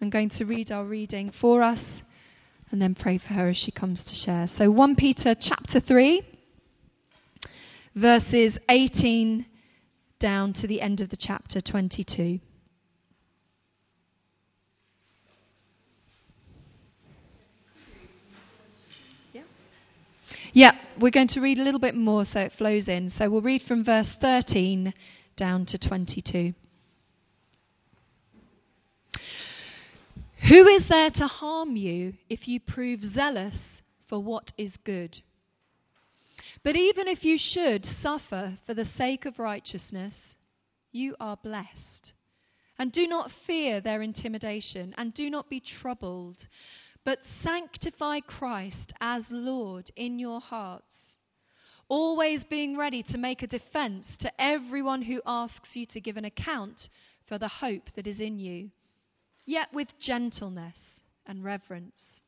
I'm going to read our reading for us and then pray for her as she comes to share. So 1 Peter chapter 3 verses 18 down to the end of the chapter 22. Yeah, we're going to read a little bit more so it flows in. So we'll read from verse 13 down to 22. Who is there to harm you if you prove zealous for what is good? But even if you should suffer for the sake of righteousness, you are blessed. And do not fear their intimidation, and do not be troubled but sanctify Christ as Lord in your hearts, always being ready to make a defense to everyone who asks you to give an account for the hope that is in you, yet with gentleness and reverence.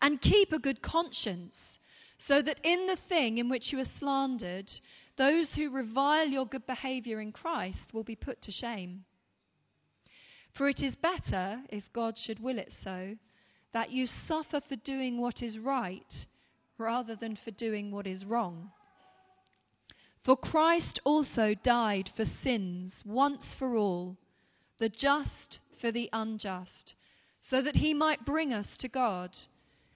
And keep a good conscience, so that in the thing in which you are slandered, those who revile your good behavior in Christ will be put to shame. For it is better, if God should will it so, that you suffer for doing what is right rather than for doing what is wrong. For Christ also died for sins once for all, the just for the unjust, so that he might bring us to God,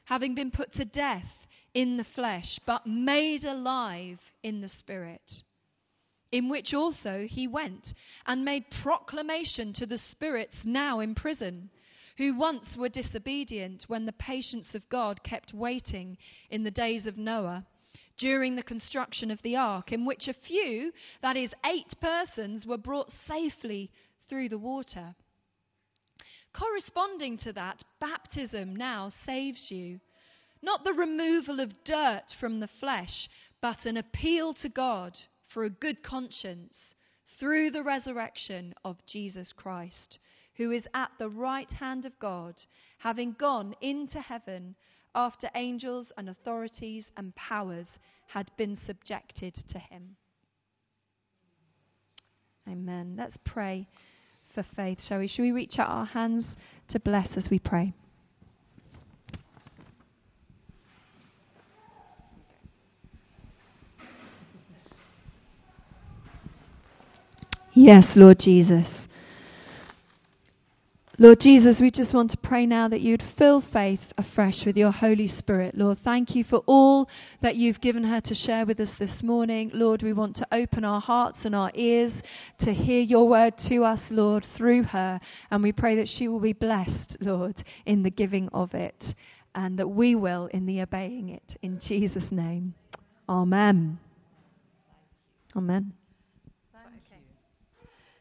having been put to death in the flesh, but made alive in the Spirit. In which also he went and made proclamation to the spirits now in prison who once were disobedient when the patience of God kept waiting in the days of Noah during the construction of the ark, in which a few, that is, eight persons, were brought safely through the water. Corresponding to that, baptism now saves you. Not the removal of dirt from the flesh, but an appeal to God for a good conscience through the resurrection of Jesus Christ who is at the right hand of God, having gone into heaven after angels and authorities and powers had been subjected to him. Amen. Let's pray for faith, shall we? Shall we reach out our hands to bless as we pray? Yes, Lord Jesus. Lord Jesus, we just want to pray now that you'd fill faith afresh with your Holy Spirit. Lord, thank you for all that you've given her to share with us this morning. Lord, we want to open our hearts and our ears to hear your word to us, Lord, through her. And we pray that she will be blessed, Lord, in the giving of it, and that we will in the obeying it. In Jesus' name. Amen. Amen.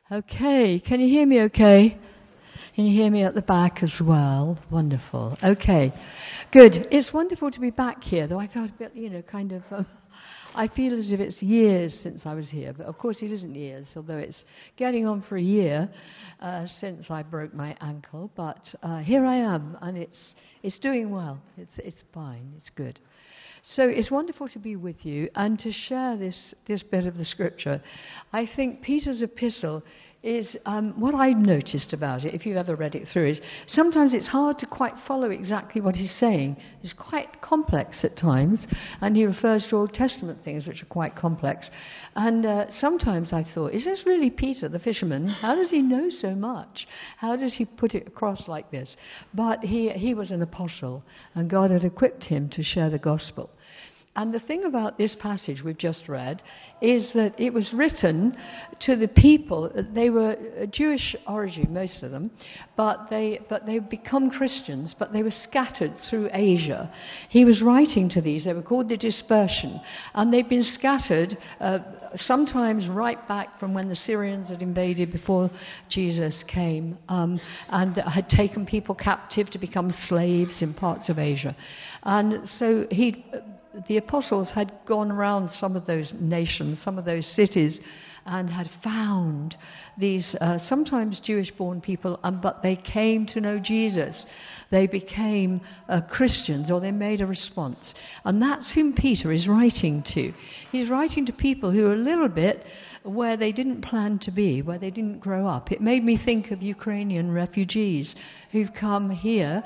Okay, can you hear me okay? Can you hear me at the back as well? Wonderful. Okay, good. It's wonderful to be back here, though I felt a bit, you know, kind of. Um, I feel as if it's years since I was here, but of course it isn't years, although it's getting on for a year uh, since I broke my ankle. But uh, here I am, and it's it's doing well. It's it's fine. It's good. So it's wonderful to be with you and to share this, this bit of the scripture. I think Peter's epistle is um, what I've noticed about it, if you've ever read it through, is sometimes it's hard to quite follow exactly what he's saying. It's quite complex at times, and he refers to Old Testament things which are quite complex. And uh, sometimes I thought, is this really Peter, the fisherman? How does he know so much? How does he put it across like this? But he, he was an apostle, and God had equipped him to share the gospel. And the thing about this passage we've just read is that it was written to the people. They were Jewish origin, most of them, but they but they become Christians, but they were scattered through Asia. He was writing to these. They were called the dispersion, and they've been scattered uh, sometimes right back from when the Syrians had invaded before Jesus came, um, and had taken people captive to become slaves in parts of Asia. And so he the apostles had gone around some of those nations, some of those cities, and had found these uh, sometimes Jewish born people, um, but they came to know Jesus. They became uh, Christians or they made a response. And that's whom Peter is writing to. He's writing to people who are a little bit where they didn't plan to be, where they didn't grow up. It made me think of Ukrainian refugees who've come here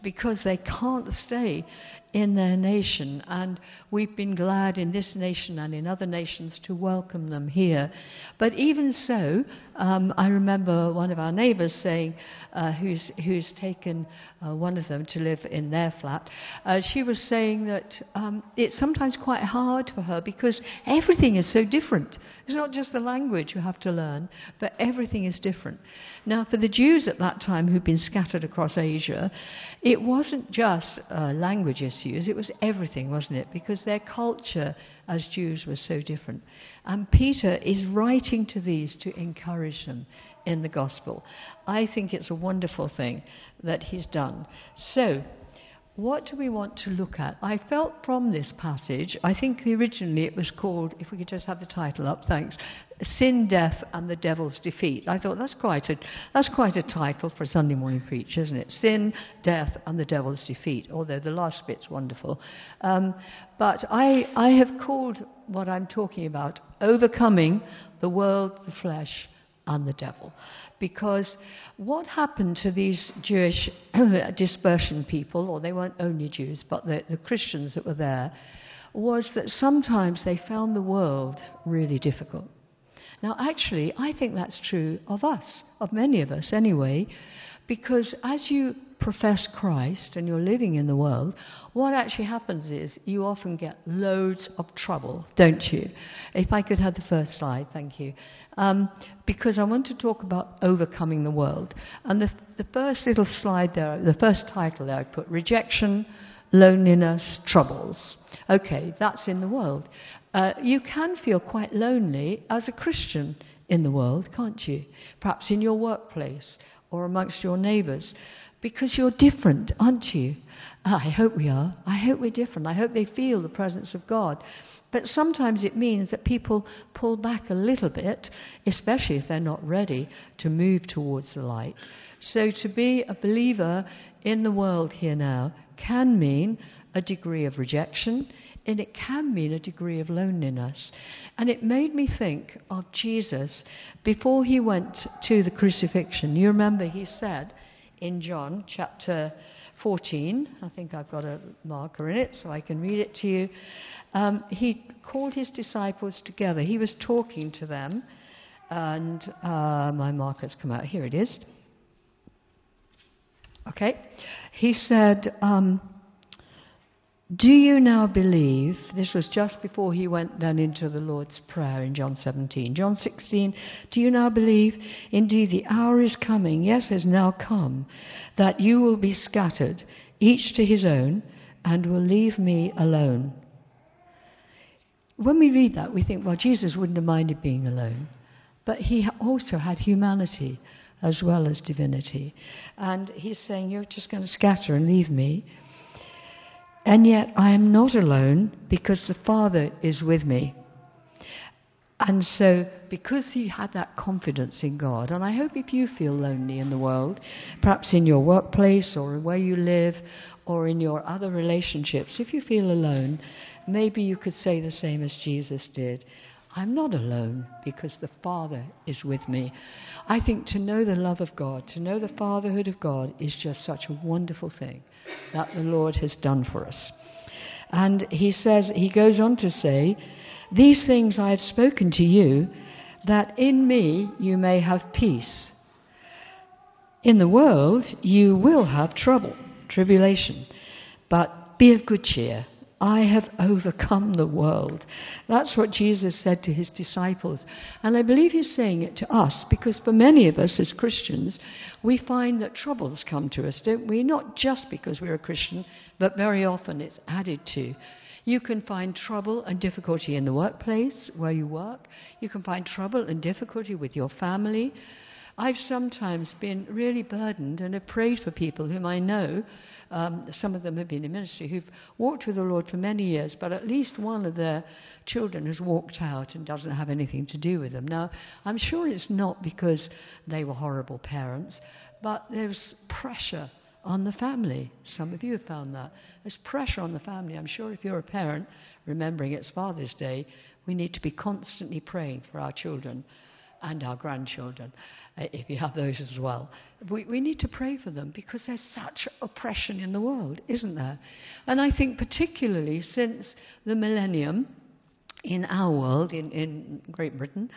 because they can't stay in their nation. And we've been glad in this nation and in other nations to welcome them here. But even so, um, I remember one of our neighbours saying, uh, who's, who's taken uh, one of them to live in their flat, uh, she was saying that um, it's sometimes quite hard for her because everything is so different. It's not just the language you have to learn, but everything is different. Now, for the Jews at that time who'd been scattered across Asia, it wasn't just uh, language issues, it was everything, wasn't it? Because their culture as Jews was so different. And Peter is writing to these to encourage them in the gospel. I think it's a wonderful thing that he's done. So, what do we want to look at? I felt from this passage, I think originally it was called, if we could just have the title up, thanks, Sin, Death and the Devil's Defeat. I thought that's quite a, that's quite a title for a Sunday morning preach, isn't it? Sin, Death and the Devil's Defeat, although the last bit's wonderful. Um, but I, I have called what I'm talking about Overcoming the World, the Flesh, and the devil. Because what happened to these Jewish dispersion people, or they weren't only Jews, but the, the Christians that were there, was that sometimes they found the world really difficult. Now, actually, I think that's true of us, of many of us anyway, because as you profess Christ and you're living in the world, what actually happens is you often get loads of trouble, don't you? If I could have the first slide, thank you. Um, because I want to talk about overcoming the world. And the, the first little slide there, the first title there, I put rejection, loneliness, troubles. Okay, that's in the world. Uh, you can feel quite lonely as a Christian in the world, can't you? Perhaps in your workplace or amongst your neighbours because you're different, aren't you? Ah, I hope we are. I hope we're different. I hope they feel the presence of God. But sometimes it means that people pull back a little bit, especially if they're not ready to move towards the light. So to be a believer in the world here now can mean a degree of rejection, and it can mean a degree of loneliness. And it made me think of Jesus before he went to the crucifixion. You remember he said, in John chapter 14. I think I've got a marker in it so I can read it to you. Um, he called his disciples together. He was talking to them, and uh, my marker's come out. Here it is. Okay. He said, um, do you now believe? This was just before he went then into the Lord's Prayer in John 17. John 16, do you now believe? Indeed, the hour is coming, yes, has now come, that you will be scattered, each to his own, and will leave me alone. When we read that, we think, well, Jesus wouldn't have minded being alone. But he also had humanity as well as divinity. And he's saying, You're just going to scatter and leave me. And yet I am not alone because the Father is with me. And so, because he had that confidence in God, and I hope if you feel lonely in the world, perhaps in your workplace or where you live or in your other relationships, if you feel alone, maybe you could say the same as Jesus did. I'm not alone because the Father is with me. I think to know the love of God, to know the fatherhood of God, is just such a wonderful thing that the Lord has done for us. And he says, he goes on to say, These things I have spoken to you, that in me you may have peace. In the world you will have trouble, tribulation, but be of good cheer. I have overcome the world. That's what Jesus said to his disciples. And I believe he's saying it to us because for many of us as Christians, we find that troubles come to us, don't we? Not just because we're a Christian, but very often it's added to. You can find trouble and difficulty in the workplace where you work. You can find trouble and difficulty with your family. I've sometimes been really burdened and have prayed for people whom I know. Um, some of them have been in ministry who've walked with the Lord for many years, but at least one of their children has walked out and doesn't have anything to do with them. Now, I'm sure it's not because they were horrible parents, but there's pressure on the family. Some of you have found that. There's pressure on the family. I'm sure if you're a parent, remembering it's Father's Day, we need to be constantly praying for our children and our grandchildren, uh, if you have those as well. We, we need to pray for them because there's such oppression in the world, isn't there? And I think, particularly since the millennium in our world, in, in Great Britain,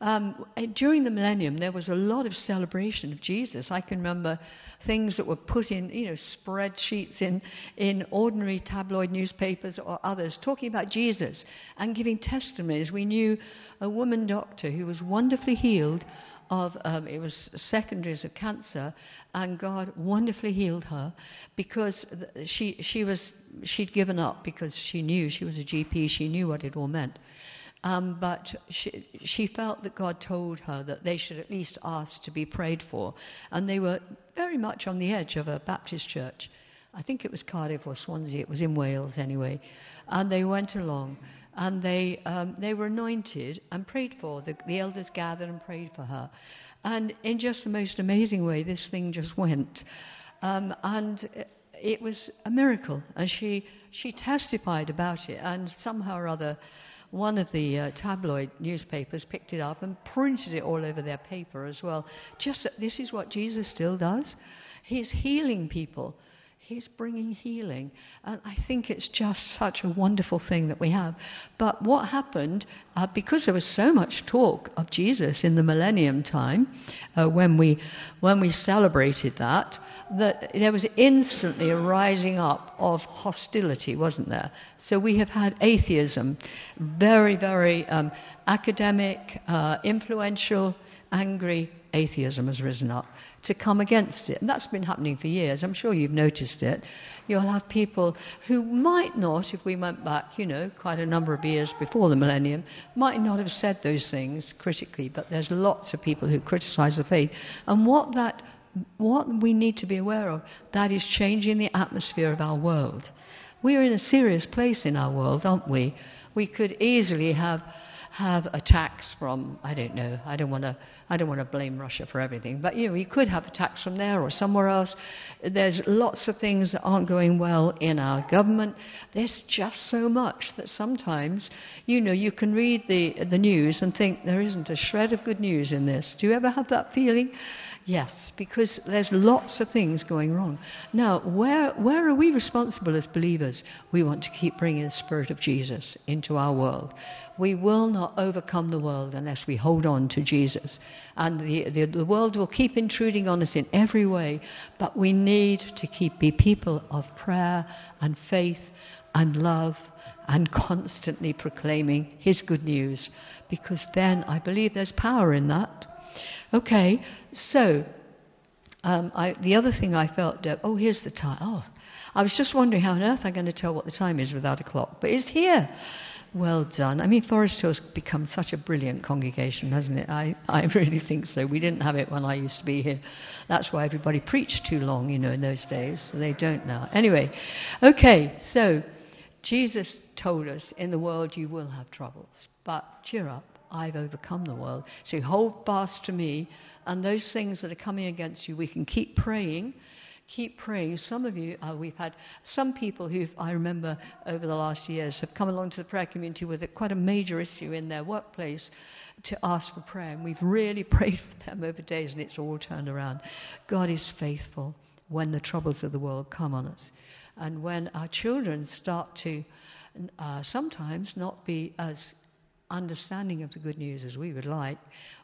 um, during the millennium, there was a lot of celebration of Jesus. I can remember things that were put in, you know, spreadsheets in, in ordinary tabloid newspapers or others talking about Jesus and giving testimonies. We knew a woman doctor who was wonderfully healed of um, it was secondaries of cancer, and God wonderfully healed her because she she was she'd given up because she knew she was a GP, she knew what it all meant. Um, but she, she felt that God told her that they should at least ask to be prayed for. And they were very much on the edge of a Baptist church. I think it was Cardiff or Swansea, it was in Wales anyway. And they went along and they, um, they were anointed and prayed for. The, the elders gathered and prayed for her. And in just the most amazing way, this thing just went. Um, and it was a miracle. And she, she testified about it. And somehow or other, one of the uh, tabloid newspapers picked it up and printed it all over their paper as well. Just this is what Jesus still does. He's healing people. He's bringing healing. And I think it's just such a wonderful thing that we have. But what happened, uh, because there was so much talk of Jesus in the millennium time, uh, when, we, when we celebrated that, that there was instantly a rising up of hostility, wasn't there? So we have had atheism, very, very um, academic, uh, influential, angry atheism has risen up to come against it. And that's been happening for years. I'm sure you've noticed it. You'll have people who might not, if we went back, you know, quite a number of years before the millennium, might not have said those things critically, but there's lots of people who criticize the faith. And what that what we need to be aware of, that is changing the atmosphere of our world. We are in a serious place in our world, aren't we? We could easily have have attacks from I don't know I don't want to I don't want to blame Russia for everything but you know you could have attacks from there or somewhere else. There's lots of things that aren't going well in our government. There's just so much that sometimes you know you can read the the news and think there isn't a shred of good news in this. Do you ever have that feeling Yes, because there's lots of things going wrong. Now, where, where are we responsible as believers? We want to keep bringing the Spirit of Jesus into our world. We will not overcome the world unless we hold on to Jesus. And the, the, the world will keep intruding on us in every way, but we need to keep be people of prayer and faith and love and constantly proclaiming His good news, because then I believe there's power in that. Okay, so um, I, the other thing I felt, uh, oh, here's the time. Oh, I was just wondering how on earth I'm going to tell what the time is without a clock, but it's here. Well done. I mean, Forest Hill's become such a brilliant congregation, hasn't it? I, I really think so. We didn't have it when I used to be here. That's why everybody preached too long, you know, in those days. So they don't now. Anyway, okay, so Jesus told us in the world you will have troubles, but cheer up. I've overcome the world. So hold fast to me, and those things that are coming against you, we can keep praying. Keep praying. Some of you, uh, we've had some people who I remember over the last years have come along to the prayer community with a, quite a major issue in their workplace to ask for prayer. And we've really prayed for them over days, and it's all turned around. God is faithful when the troubles of the world come on us. And when our children start to uh, sometimes not be as understanding of the good news as we would like,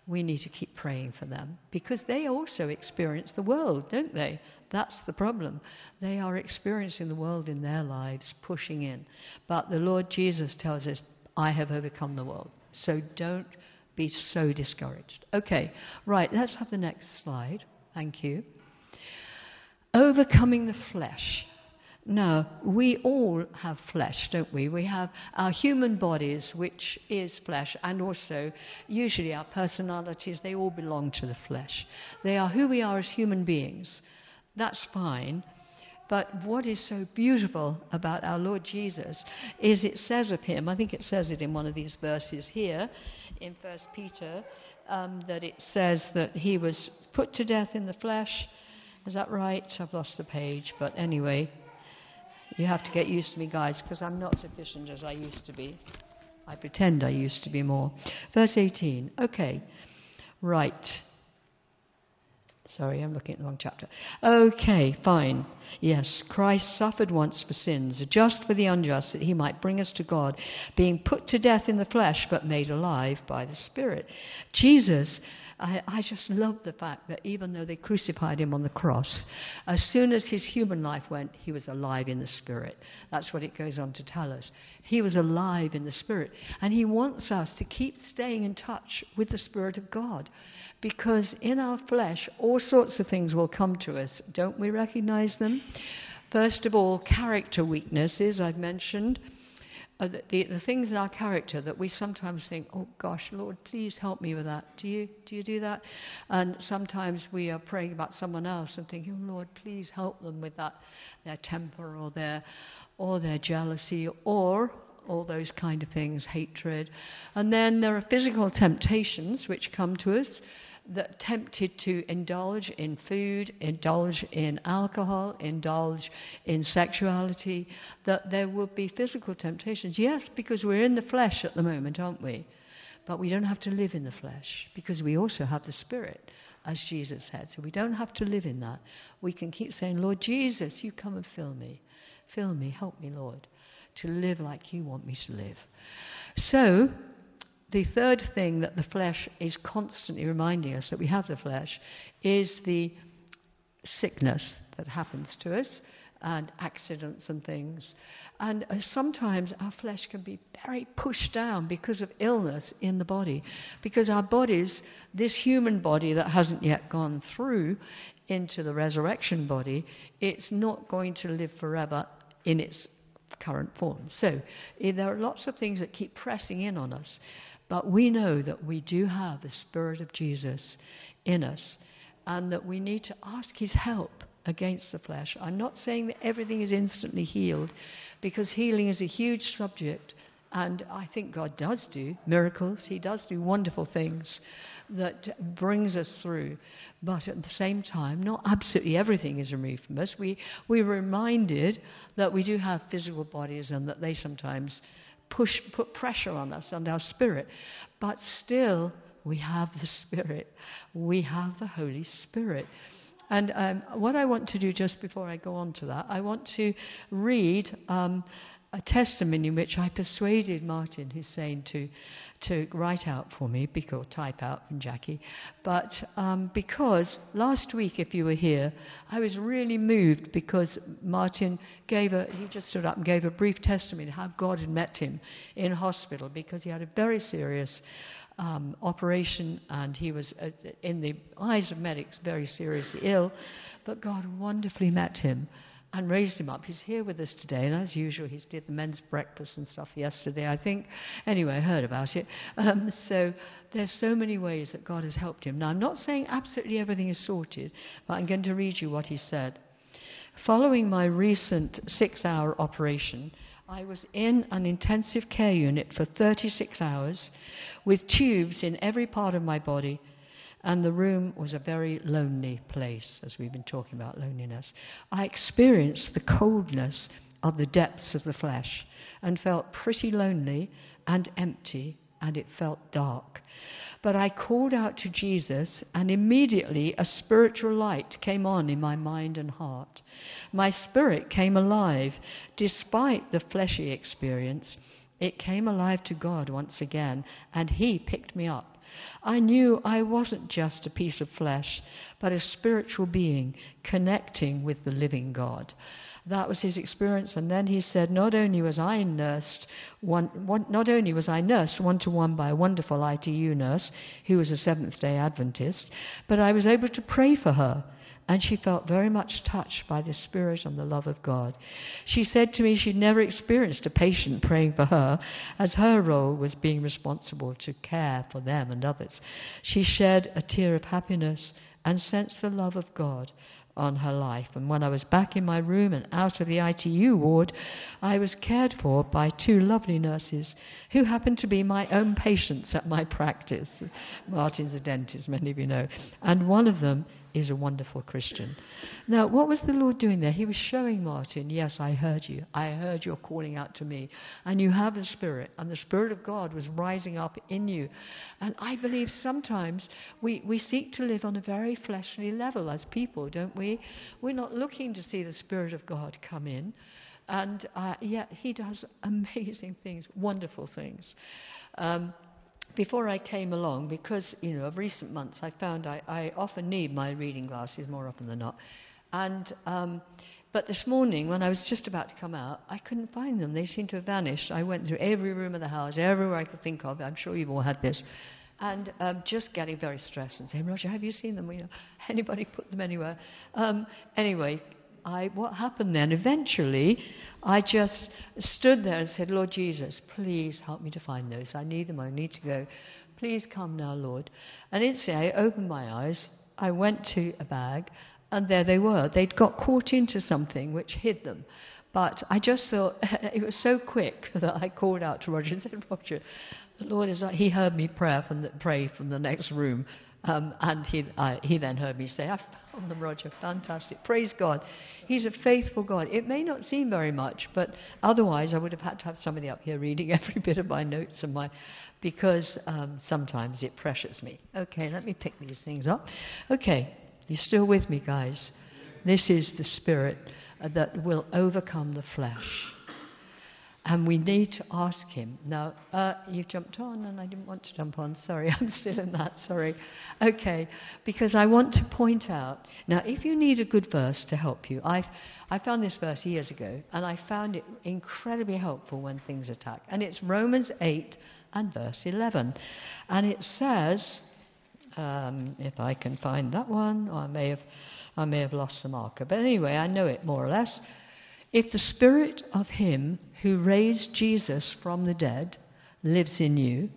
we need to keep praying for them because they also experience the world, don't they? That's the problem. They are experiencing the world in their lives, pushing in. But the Lord Jesus tells us, I have overcome the world. So don't be so discouraged. Okay, right, let's have the next slide. Thank you. Overcoming the flesh. Now, we all have flesh, don't we? We have our human bodies, which is flesh, and also, usually, our personalities, they all belong to the flesh. They are who we are as human beings. That's fine. But what is so beautiful about our Lord Jesus is it says of him, I think it says it in one of these verses here in 1 Peter, um, that it says that he was put to death in the flesh. Is that right? I've lost the page, but anyway, you have to get used to me, guys, because I'm not sufficient as I used to be. I pretend I used to be more. Verse 18. Okay. Right. Sorry, I'm looking at the wrong chapter. Okay, fine. Yes, Christ suffered once for sins, just for the unjust, that he might bring us to God, being put to death in the flesh, but made alive by the Spirit. Jesus I, I just love the fact that even though they crucified him on the cross, as soon as his human life went, he was alive in the spirit. That's what it goes on to tell us. He was alive in the spirit. And he wants us to keep staying in touch with the spirit of God. Because in our flesh, all sorts of things will come to us. Don't we recognize them? First of all, character weaknesses, I've mentioned uh, the, the things in our character that we sometimes think, oh gosh, Lord, please help me with that. Do you, do you do that? And sometimes we are praying about someone else and thinking, oh Lord, please help them with that, their temper or their, or their jealousy or all those kind of things, hatred. And then there are physical temptations which come to us that tempted to indulge in food, indulge in alcohol, indulge in sexuality, that there will be physical temptations. Yes, because we're in the flesh at the moment, aren't we? But we don't have to live in the flesh because we also have the Spirit, as Jesus said. So we don't have to live in that. We can keep saying, Lord Jesus, you come and fill me. Fill me, help me, Lord, to live like you want me to live. So, the third thing that the flesh is constantly reminding us that we have the flesh is the sickness that happens to us and accidents and things. And uh, sometimes our flesh can be very pushed down because of illness in the body. Because our bodies, this human body that hasn't yet gone through into the resurrection body, it's not going to live forever in its current form. So eh, there are lots of things that keep pressing in on us. But we know that we do have the Spirit of Jesus in us and that we need to ask His help against the flesh. I'm not saying that everything is instantly healed because healing is a huge subject and I think God does do miracles. He does do wonderful things that brings us through. But at the same time, not absolutely everything is removed from us. We, we're reminded that we do have physical bodies and that they sometimes push, put pressure on us and our spirit. But still, we have the Spirit. We have the Holy Spirit. And um, what I want to do just before I go on to that, I want to read um, a testimony in which I persuaded Martin Hussein to, to write out for me, or type out from Jackie. But um, because last week, if you were here, I was really moved because Martin gave a, he just stood up and gave a brief testimony how God had met him in hospital because he had a very serious um, operation and he was, uh, in the eyes of medics, very seriously ill. But God wonderfully met him and raised him up. He's here with us today, and as usual, he did the men's breakfast and stuff yesterday, I think. Anyway, I heard about it. Um, so there's so many ways that God has helped him. Now, I'm not saying absolutely everything is sorted, but I'm going to read you what he said. Following my recent six hour operation, I was in an intensive care unit for 36 hours with tubes in every part of my body and the room was a very lonely place, as we've been talking about loneliness. I experienced the coldness of the depths of the flesh and felt pretty lonely and empty, and it felt dark. But I called out to Jesus, and immediately a spiritual light came on in my mind and heart. My spirit came alive despite the fleshy experience. It came alive to God once again, and He picked me up I knew I wasn't just a piece of flesh, but a spiritual being connecting with the living God. That was his experience. And then he said, not only was I nursed, one, one, not only was I nursed one to one by a wonderful ITU nurse who was a Seventh day Adventist, but I was able to pray for her and she felt very much touched by the Spirit and the love of God. She said to me she'd never experienced a patient praying for her, as her role was being responsible to care for them and others. She shed a tear of happiness and sensed the love of God on her life. And when I was back in my room and out of the ITU ward, I was cared for by two lovely nurses who happened to be my own patients at my practice. Martin's a dentist, many of you know. And one of them is a wonderful Christian. Now, what was the Lord doing there? He was showing Martin, yes, I heard you. I heard your calling out to me. And you have the Spirit, and the Spirit of God was rising up in you. And I believe sometimes we, we seek to live on a very fleshly level as people, don't we? We're not looking to see the Spirit of God come in. And uh, yet, He does amazing things, wonderful things. Um, before I came along, because you know of recent months, I found I, I often need my reading glasses more often than not. And um, but this morning, when I was just about to come out, I couldn't find them. They seemed to have vanished. I went through every room of the house, everywhere I could think of. I'm sure you've all had this. And um, just getting very stressed and saying, Roger, have you seen them? You know, anybody put them anywhere? Um, anyway, I, what happened then? Eventually, I just stood there and said, Lord Jesus, please help me to find those. I need them. I need to go. Please come now, Lord. And instantly, I opened my eyes. I went to a bag, and there they were. They'd got caught into something which hid them. But I just thought it was so quick that I called out to Roger and said, Roger, the Lord is like, he heard me pray from the, pray from the next room. Um, and he, uh, he then heard me say, I found them, Roger. Fantastic. Praise God. He's a faithful God. It may not seem very much, but otherwise I would have had to have somebody up here reading every bit of my notes and my, because um, sometimes it pressures me. Okay, let me pick these things up. Okay, you're still with me, guys? This is the Spirit uh, that will overcome the flesh. And we need to ask him. Now, uh, you jumped on, and I didn't want to jump on. Sorry, I'm still in that. Sorry. Okay, because I want to point out. Now, if you need a good verse to help you, i I found this verse years ago, and I found it incredibly helpful when things attack. And it's Romans 8 and verse 11. And it says, um, if I can find that one, I may have, I may have lost the marker. But anyway, I know it more or less. If the spirit of him who raised Jesus from the dead lives in you,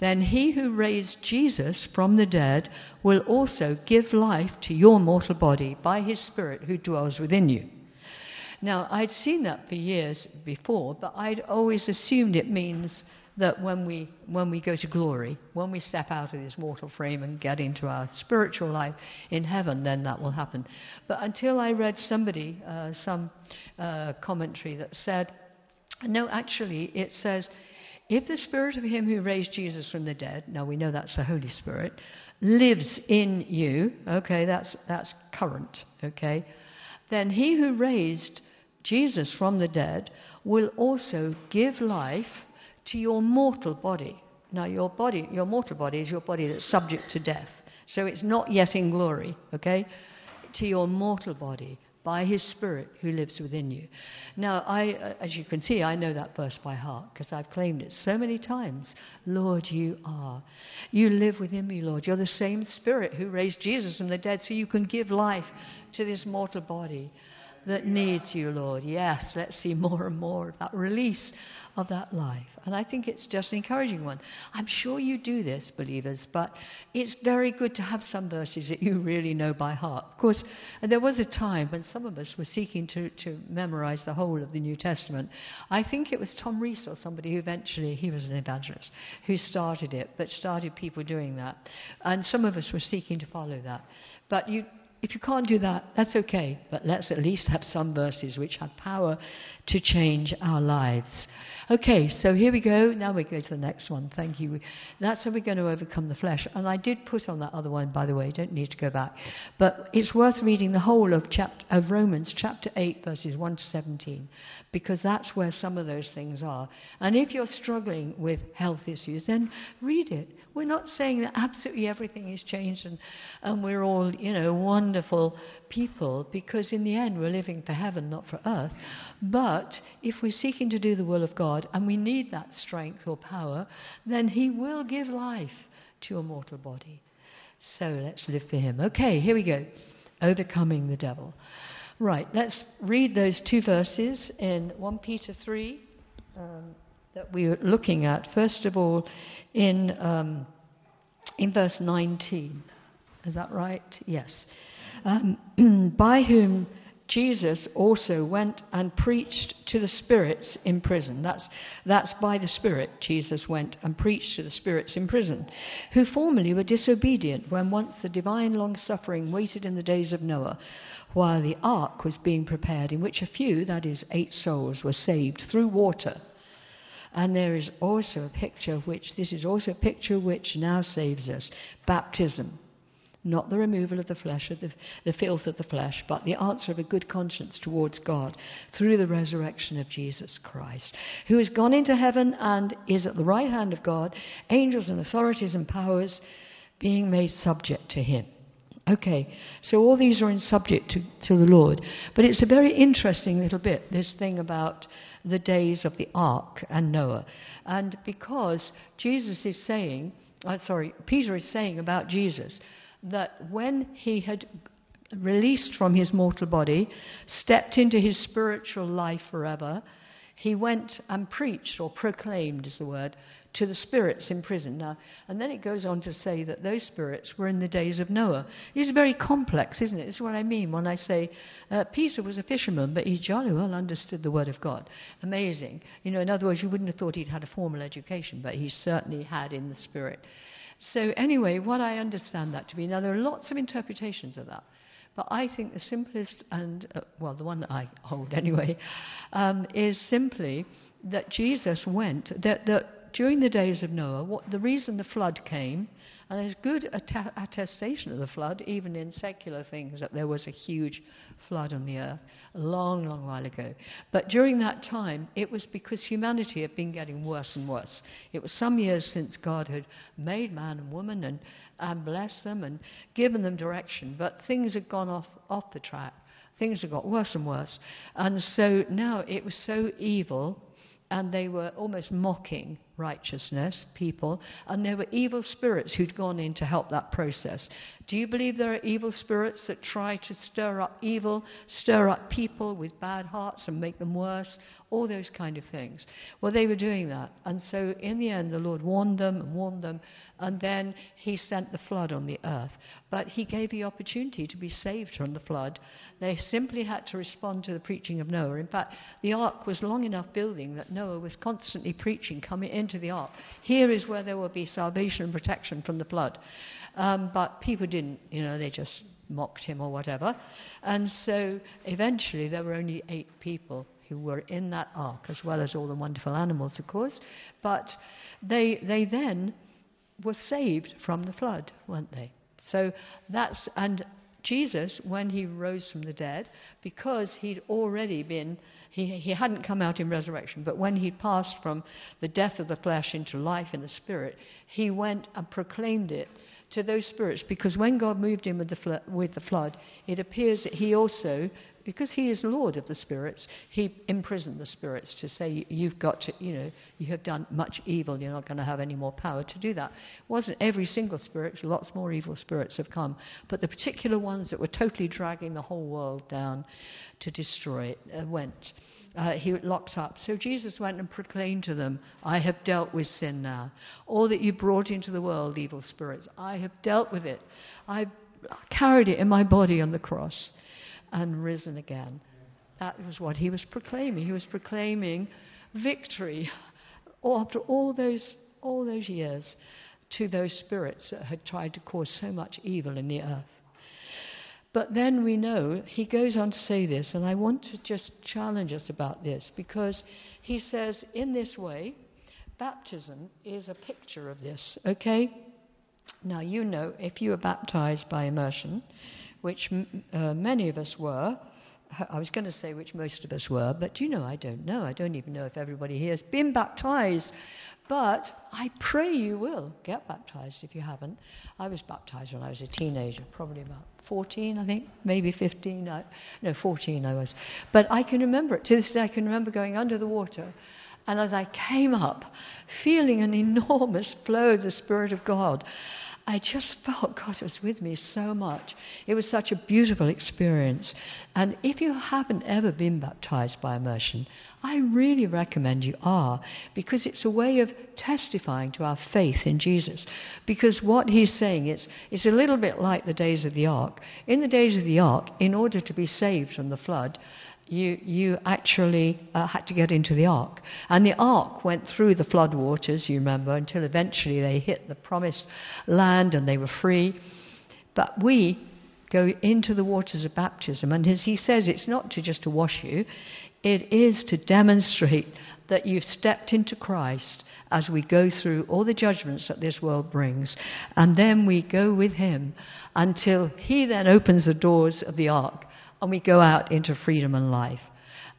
then he who raised Jesus from the dead will also give life to your mortal body by his spirit who dwells within you. Now, I'd seen that for years before, but I'd always assumed it means that when we, when we go to glory, when we step out of this mortal frame and get into our spiritual life in heaven, then that will happen. But until I read somebody, uh, some uh, commentary that said, no, actually, it says, if the spirit of him who raised Jesus from the dead, now we know that's the Holy Spirit, lives in you, okay, that's, that's current, okay, then he who raised Jesus from the dead will also give life to your mortal body. Now, your body, your mortal body is your body that's subject to death. So it's not yet in glory, okay? To your mortal body by his spirit who lives within you. Now, I, uh, as you can see, I know that verse by heart because I've claimed it so many times. Lord, you are. You live within me, Lord. You're the same spirit who raised Jesus from the dead so you can give life to this mortal body that needs you, Lord. Yes, let's see more and more of that release of that life. And I think it's just an encouraging one. I'm sure you do this, believers, but it's very good to have some verses that you really know by heart. Of course, there was a time when some of us were seeking to, to memorize the whole of the New Testament. I think it was Tom Rees or somebody who eventually, he was an evangelist, who started it, but started people doing that. And some of us were seeking to follow that. But you, if you can't do that, that's okay. But let's at least have some verses which have power to change our lives. Okay, so here we go. Now we go to the next one. Thank you. That's how we're going to overcome the flesh. And I did put on that other one, by the way. Don't need to go back. But it's worth reading the whole of, chapter, of Romans chapter 8, verses 1 to 17, because that's where some of those things are. And if you're struggling with health issues, then read it. We're not saying that absolutely everything is changed and, and we're all, you know, wonderful people, because in the end we're living for heaven, not for earth. But if we're seeking to do the will of God, and we need that strength or power, then He will give life to your mortal body. So let's live for Him. Okay, here we go. overcoming the devil. Right, let's read those two verses in 1 Peter 3 um, that we are looking at. First of all, in, um, in verse 19. Is that right? Yes. Um, by whom Jesus also went and preached to the spirits in prison. That's, that's by the Spirit Jesus went and preached to the spirits in prison, who formerly were disobedient when once the divine long suffering waited in the days of Noah, while the ark was being prepared, in which a few, that is, eight souls, were saved through water. And there is also a picture which, this is also a picture which now saves us baptism not the removal of the flesh, of the, the filth of the flesh, but the answer of a good conscience towards God through the resurrection of Jesus Christ, who has gone into heaven and is at the right hand of God, angels and authorities and powers being made subject to him. Okay, so all these are in subject to, to the Lord. But it's a very interesting little bit, this thing about the days of the ark and Noah. And because Jesus is saying, uh, sorry, Peter is saying about Jesus, that when he had released from his mortal body, stepped into his spiritual life forever, he went and preached, or proclaimed is the word, to the spirits in prison. Now, and then it goes on to say that those spirits were in the days of Noah. It's very complex, isn't it? This is what I mean when I say uh, Peter was a fisherman, but he jolly well understood the word of God. Amazing. You know, in other words, you wouldn't have thought he'd had a formal education, but he certainly had in the spirit. So, anyway, what I understand that to be, now there are lots of interpretations of that, but I think the simplest and, uh, well, the one that I hold anyway, um, is simply that Jesus went, that, that during the days of Noah, what, the reason the flood came and there's good att- attestation of the flood, even in secular things, that there was a huge flood on the earth a long, long while ago. But during that time, it was because humanity had been getting worse and worse. It was some years since God had made man and woman and, and blessed them and given them direction, but things had gone off, off the track. Things had got worse and worse. And so now it was so evil, and they were almost mocking righteousness, people, and there were evil spirits who'd gone in to help that process. Do you believe there are evil spirits that try to stir up evil, stir up people with bad hearts and make them worse? All those kind of things. Well, they were doing that. And so in the end, the Lord warned them and warned them, and then He sent the flood on the earth. But He gave the opportunity to be saved from the flood. They simply had to respond to the preaching of Noah. In fact, the ark was long enough building that Noah was constantly preaching, coming in into the ark. Here is where there will be salvation and protection from the flood. Um, but people didn't, you know, they just mocked him or whatever. And so eventually there were only eight people who were in that ark, as well as all the wonderful animals, of course. But they, they then were saved from the flood, weren't they? So that's, and Jesus, when he rose from the dead, because he'd already been he, he hadn't come out in resurrection, but when he passed from the death of the flesh into life in the spirit, he went and proclaimed it to those spirits. Because when God moved him with the, with the flood, it appears that he also, because he is Lord of the spirits, he imprisoned the spirits to say, You've got to, you know, you have done much evil, you're not going to have any more power to do that. It wasn't every single spirit, lots more evil spirits have come, but the particular ones that were totally dragging the whole world down to destroy it uh, went uh, he locks up. So Jesus went and proclaimed to them, I have dealt with sin now. All that you brought into the world, evil spirits, I have dealt with it. I carried it in my body on the cross and risen again. That was what he was proclaiming. He was proclaiming victory after all those, all those years to those spirits that had tried to cause so much evil in the earth. But then we know, he goes on to say this, and I want to just challenge us about this because he says, in this way, baptism is a picture of this, okay? Now, you know, if you are baptized by immersion, which uh, many of us were, I was going to say which most of us were, but you know, I don't know. I don't even know if everybody here has been baptized. But I pray you will get baptized if you haven't. I was baptized when I was a teenager, probably about 14, I think, maybe 15. I, no, 14 I was. But I can remember it. To this day, I can remember going under the water. And as I came up, feeling an enormous flow of the Spirit of God, I just felt God was with me so much. It was such a beautiful experience. And if you haven't ever been baptized by immersion, I really recommend you are because it's a way of testifying to our faith in Jesus. Because what he's saying is, it's a little bit like the days of the ark. In the days of the ark, in order to be saved from the flood, you, you actually uh, had to get into the ark. And the ark went through the flood waters, you remember, until eventually they hit the promised land and they were free. But we go into the waters of baptism. And as he says, it's not to just to wash you, it is to demonstrate that you've stepped into Christ as we go through all the judgments that this world brings. And then we go with him until he then opens the doors of the ark and we go out into freedom and life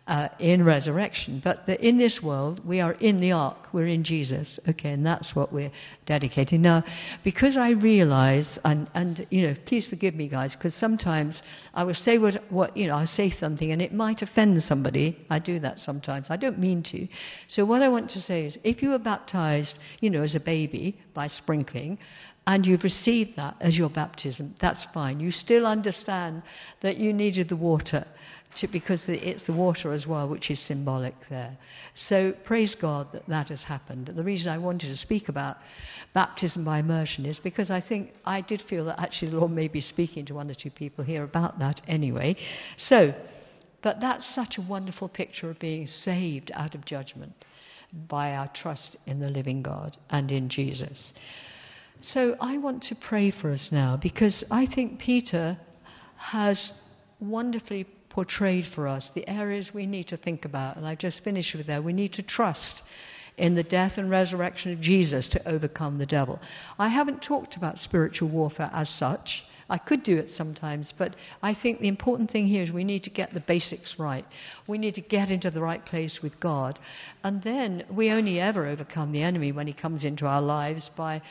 uh, in resurrection. But the, in this world, we are in the ark, we're in Jesus, okay, and that's what we're dedicating. Now, because I realize, and, and you know, please forgive me, guys, because sometimes I will say what, what, you know, I'll say something and it might offend somebody. I do that sometimes. I don't mean to. So, what I want to say is if you were baptized, you know, as a baby by sprinkling, and you've received that as your baptism, that's fine. You still understand that you needed the water to, because it's the water as well, which is symbolic there. So praise God that that has happened. The reason I wanted to speak about baptism by immersion is because I think I did feel that actually the Lord may be speaking to one or two people here about that anyway. So, but that's such a wonderful picture of being saved out of judgment by our trust in the living God and in Jesus. So I want to pray for us now because I think Peter has wonderfully portrayed for us the areas we need to think about. And I've just finished with that. We need to trust in the death and resurrection of Jesus to overcome the devil. I haven't talked about spiritual warfare as such. I could do it sometimes, but I think the important thing here is we need to get the basics right. We need to get into the right place with God. And then we only ever overcome the enemy when he comes into our lives by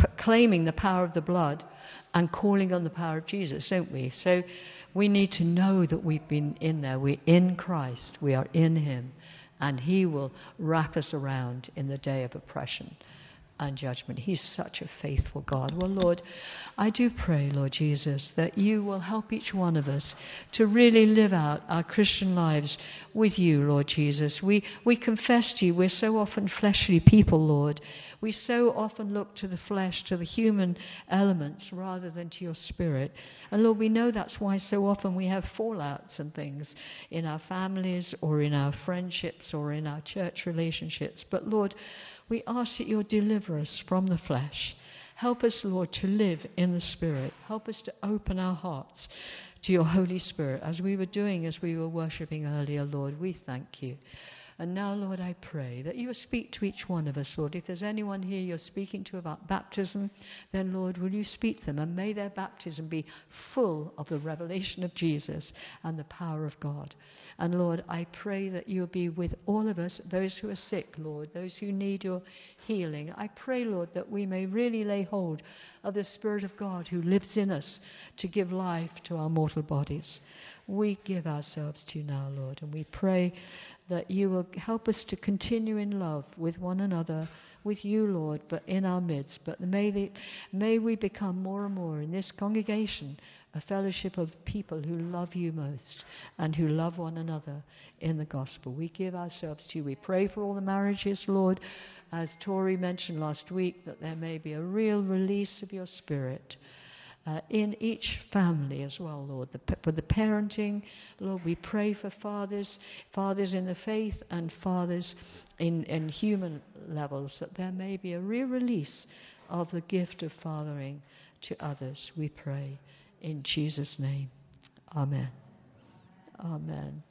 proclaiming the power of the blood and calling on the power of Jesus, don't we? So we need to know that we've been in there. We're in Christ. We are in Him. And He will wrap us around in the day of oppression and judgment. He's such a faithful God. Well, Lord, I do pray, Lord Jesus, that you will help each one of us to really live out our Christian lives with you, Lord Jesus. We, we confess to you, we're so often fleshly people, Lord. We so often look to the flesh, to the human elements, rather than to your spirit. And Lord, we know that's why so often we have fallouts and things in our families or in our friendships or in our church relationships. But Lord, we ask that you'll deliver us from the flesh. Help us, Lord, to live in the Spirit. Help us to open our hearts to your Holy Spirit, as we were doing as we were worshipping earlier, Lord. We thank you. And now, Lord, I pray that you will speak to each one of us, Lord. If there's anyone here you're speaking to about baptism, then, Lord, will you speak to them and may their baptism be full of the revelation of Jesus and the power of God. And, Lord, I pray that you'll be with all of us, those who are sick, Lord, those who need your healing. I pray, Lord, that we may really lay hold of the Spirit of God who lives in us to give life to our mortal bodies. We give ourselves to you now, Lord, and we pray that you will help us to continue in love with one another, with you, Lord, but in our midst. But may, the, may we become more and more in this congregation a fellowship of people who love you most and who love one another in the gospel. We give ourselves to you. We pray for all the marriages, Lord, as Tori mentioned last week, that there may be a real release of your spirit uh, in each family as well, Lord. The, for the parenting, Lord, we pray for fathers, fathers in the faith and fathers in, in human levels, that there may be a real release of the gift of fathering to others, we pray. In Jesus' name. Amen. Amen.